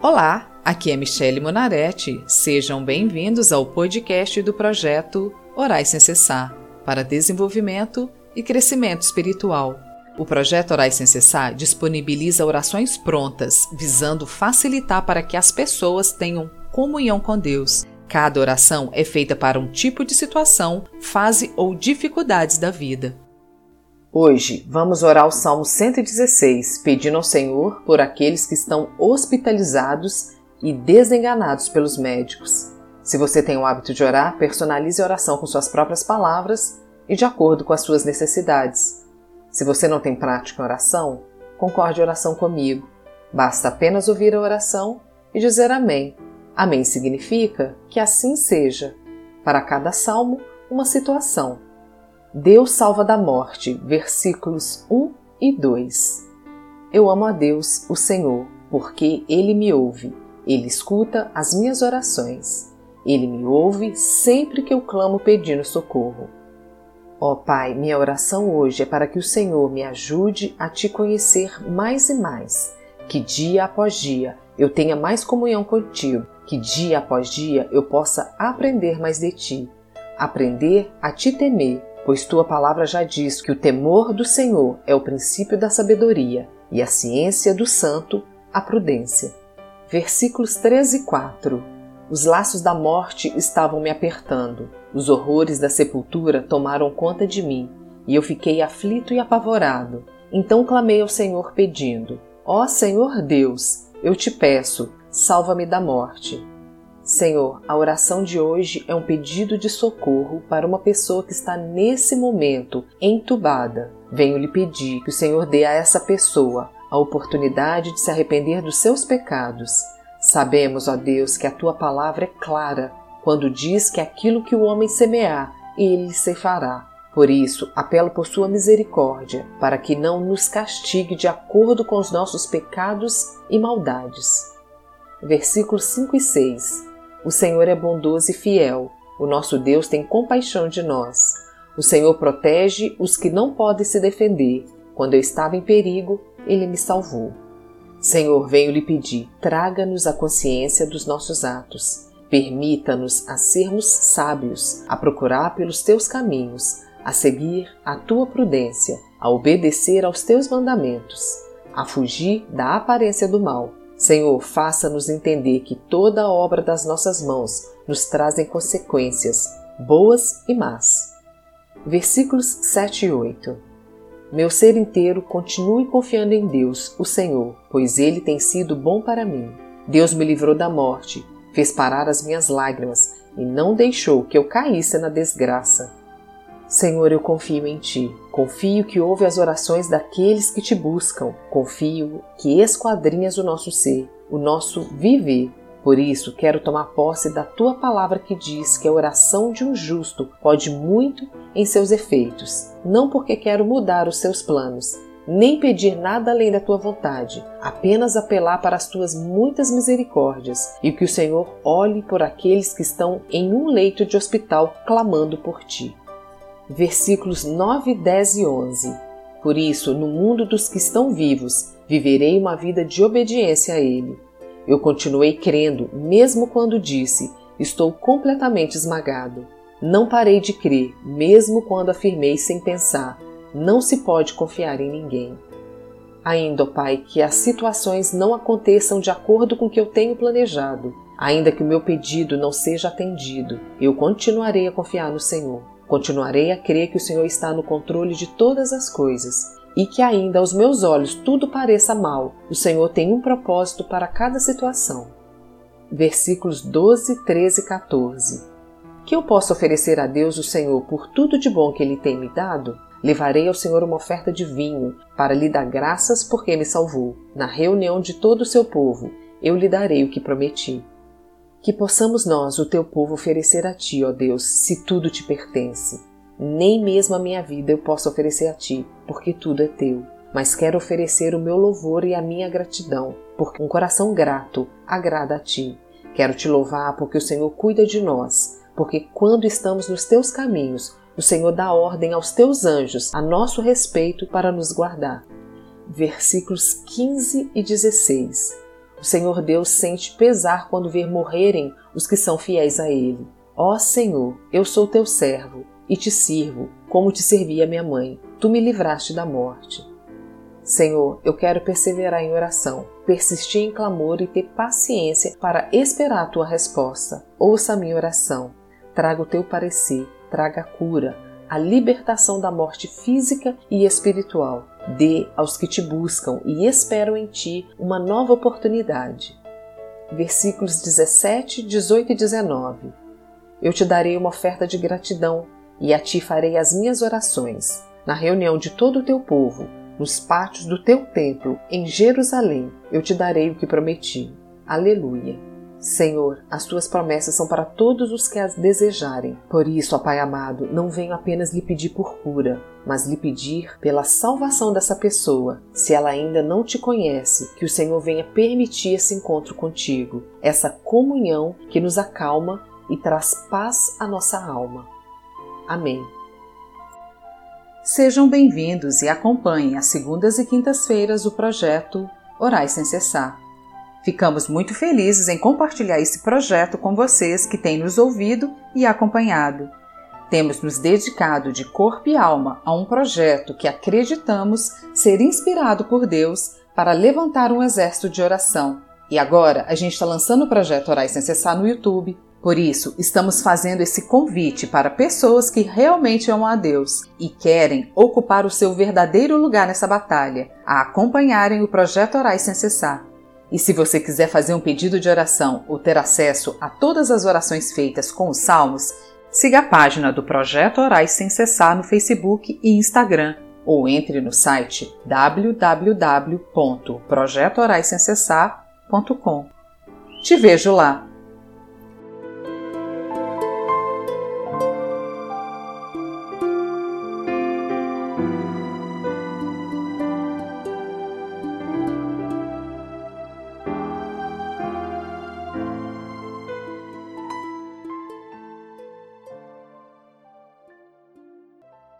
Olá, aqui é Michele Monaretti. Sejam bem-vindos ao podcast do projeto Orais Sem Cessar para desenvolvimento e crescimento espiritual. O projeto Orais Sem Cessar disponibiliza orações prontas, visando facilitar para que as pessoas tenham comunhão com Deus. Cada oração é feita para um tipo de situação, fase ou dificuldades da vida. Hoje vamos orar o Salmo 116, pedindo ao Senhor por aqueles que estão hospitalizados e desenganados pelos médicos. Se você tem o hábito de orar, personalize a oração com suas próprias palavras e de acordo com as suas necessidades. Se você não tem prática em oração, concorde a oração comigo. Basta apenas ouvir a oração e dizer Amém. Amém significa que assim seja. Para cada salmo, uma situação Deus salva da morte, versículos 1 e 2. Eu amo a Deus, o Senhor, porque Ele me ouve, Ele escuta as minhas orações. Ele me ouve sempre que eu clamo pedindo socorro. Ó oh, Pai, minha oração hoje é para que o Senhor me ajude a te conhecer mais e mais, que dia após dia eu tenha mais comunhão contigo, que dia após dia eu possa aprender mais de ti, aprender a te temer pois tua palavra já diz que o temor do Senhor é o princípio da sabedoria e a ciência do santo, a prudência. Versículos 13 e 4 Os laços da morte estavam me apertando, os horrores da sepultura tomaram conta de mim, e eu fiquei aflito e apavorado. Então clamei ao Senhor pedindo: Ó Senhor Deus, eu te peço, salva-me da morte. Senhor, a oração de hoje é um pedido de socorro para uma pessoa que está nesse momento entubada. Venho lhe pedir que o Senhor dê a essa pessoa a oportunidade de se arrepender dos seus pecados. Sabemos, ó Deus, que a tua palavra é clara quando diz que aquilo que o homem semear, ele se fará. Por isso, apelo por sua misericórdia, para que não nos castigue de acordo com os nossos pecados e maldades. Versículos 5 e 6 o Senhor é bondoso e fiel. O nosso Deus tem compaixão de nós. O Senhor protege os que não podem se defender. Quando eu estava em perigo, ele me salvou. Senhor, venho lhe pedir, traga-nos a consciência dos nossos atos. Permita-nos a sermos sábios, a procurar pelos teus caminhos, a seguir a tua prudência, a obedecer aos teus mandamentos, a fugir da aparência do mal Senhor, faça-nos entender que toda obra das nossas mãos nos trazem consequências, boas e más. Versículos 7 e 8. Meu ser inteiro continue confiando em Deus, o Senhor, pois Ele tem sido bom para mim. Deus me livrou da morte, fez parar as minhas lágrimas e não deixou que eu caísse na desgraça. Senhor, eu confio em Ti. Confio que ouve as orações daqueles que te buscam. Confio que esquadrinhas o nosso ser, o nosso viver. Por isso, quero tomar posse da tua palavra que diz que a oração de um justo pode muito em seus efeitos. Não porque quero mudar os seus planos, nem pedir nada além da tua vontade, apenas apelar para as tuas muitas misericórdias e que o Senhor olhe por aqueles que estão em um leito de hospital clamando por ti versículos 9, 10 e 11. Por isso, no mundo dos que estão vivos, viverei uma vida de obediência a Ele. Eu continuei crendo, mesmo quando disse: Estou completamente esmagado. Não parei de crer, mesmo quando afirmei sem pensar: Não se pode confiar em ninguém. Ainda, ó Pai, que as situações não aconteçam de acordo com o que eu tenho planejado. Ainda que o meu pedido não seja atendido, eu continuarei a confiar no Senhor. Continuarei a crer que o Senhor está no controle de todas as coisas e que, ainda aos meus olhos, tudo pareça mal, o Senhor tem um propósito para cada situação. Versículos 12, 13 e 14. Que eu posso oferecer a Deus, o Senhor, por tudo de bom que Ele tem me dado? Levarei ao Senhor uma oferta de vinho, para lhe dar graças porque me salvou. Na reunião de todo o seu povo, eu lhe darei o que prometi. Que possamos nós, o teu povo, oferecer a ti, ó Deus, se tudo te pertence. Nem mesmo a minha vida eu posso oferecer a ti, porque tudo é teu. Mas quero oferecer o meu louvor e a minha gratidão, porque um coração grato agrada a ti. Quero te louvar porque o Senhor cuida de nós, porque quando estamos nos teus caminhos, o Senhor dá ordem aos teus anjos a nosso respeito para nos guardar. Versículos 15 e 16. O Senhor Deus sente pesar quando ver morrerem os que são fiéis a Ele. Ó Senhor, eu sou teu servo e te sirvo como te servia minha mãe. Tu me livraste da morte. Senhor, eu quero perseverar em oração, persistir em clamor e ter paciência para esperar a tua resposta. Ouça a minha oração, traga o teu parecer, traga a cura, a libertação da morte física e espiritual. Dê aos que te buscam e esperam em ti uma nova oportunidade. Versículos 17, 18 e 19. Eu te darei uma oferta de gratidão e a ti farei as minhas orações. Na reunião de todo o teu povo, nos pátios do teu templo, em Jerusalém, eu te darei o que prometi. Aleluia. Senhor, as tuas promessas são para todos os que as desejarem. Por isso, ó Pai amado, não venho apenas lhe pedir por cura, mas lhe pedir pela salvação dessa pessoa. Se ela ainda não te conhece, que o Senhor venha permitir esse encontro contigo, essa comunhão que nos acalma e traz paz à nossa alma. Amém. Sejam bem-vindos e acompanhem às segundas e quintas-feiras o projeto Orais Sem Cessar. Ficamos muito felizes em compartilhar esse projeto com vocês que têm nos ouvido e acompanhado. Temos nos dedicado de corpo e alma a um projeto que acreditamos ser inspirado por Deus para levantar um exército de oração. E agora a gente está lançando o projeto Orais Sem Cessar no YouTube, por isso, estamos fazendo esse convite para pessoas que realmente amam a Deus e querem ocupar o seu verdadeiro lugar nessa batalha, a acompanharem o projeto Orais Sem Cessar. E se você quiser fazer um pedido de oração ou ter acesso a todas as orações feitas com os salmos, siga a página do Projeto Orais Sem Cessar no Facebook e Instagram ou entre no site www.projetoraissemcessar.com. Te vejo lá!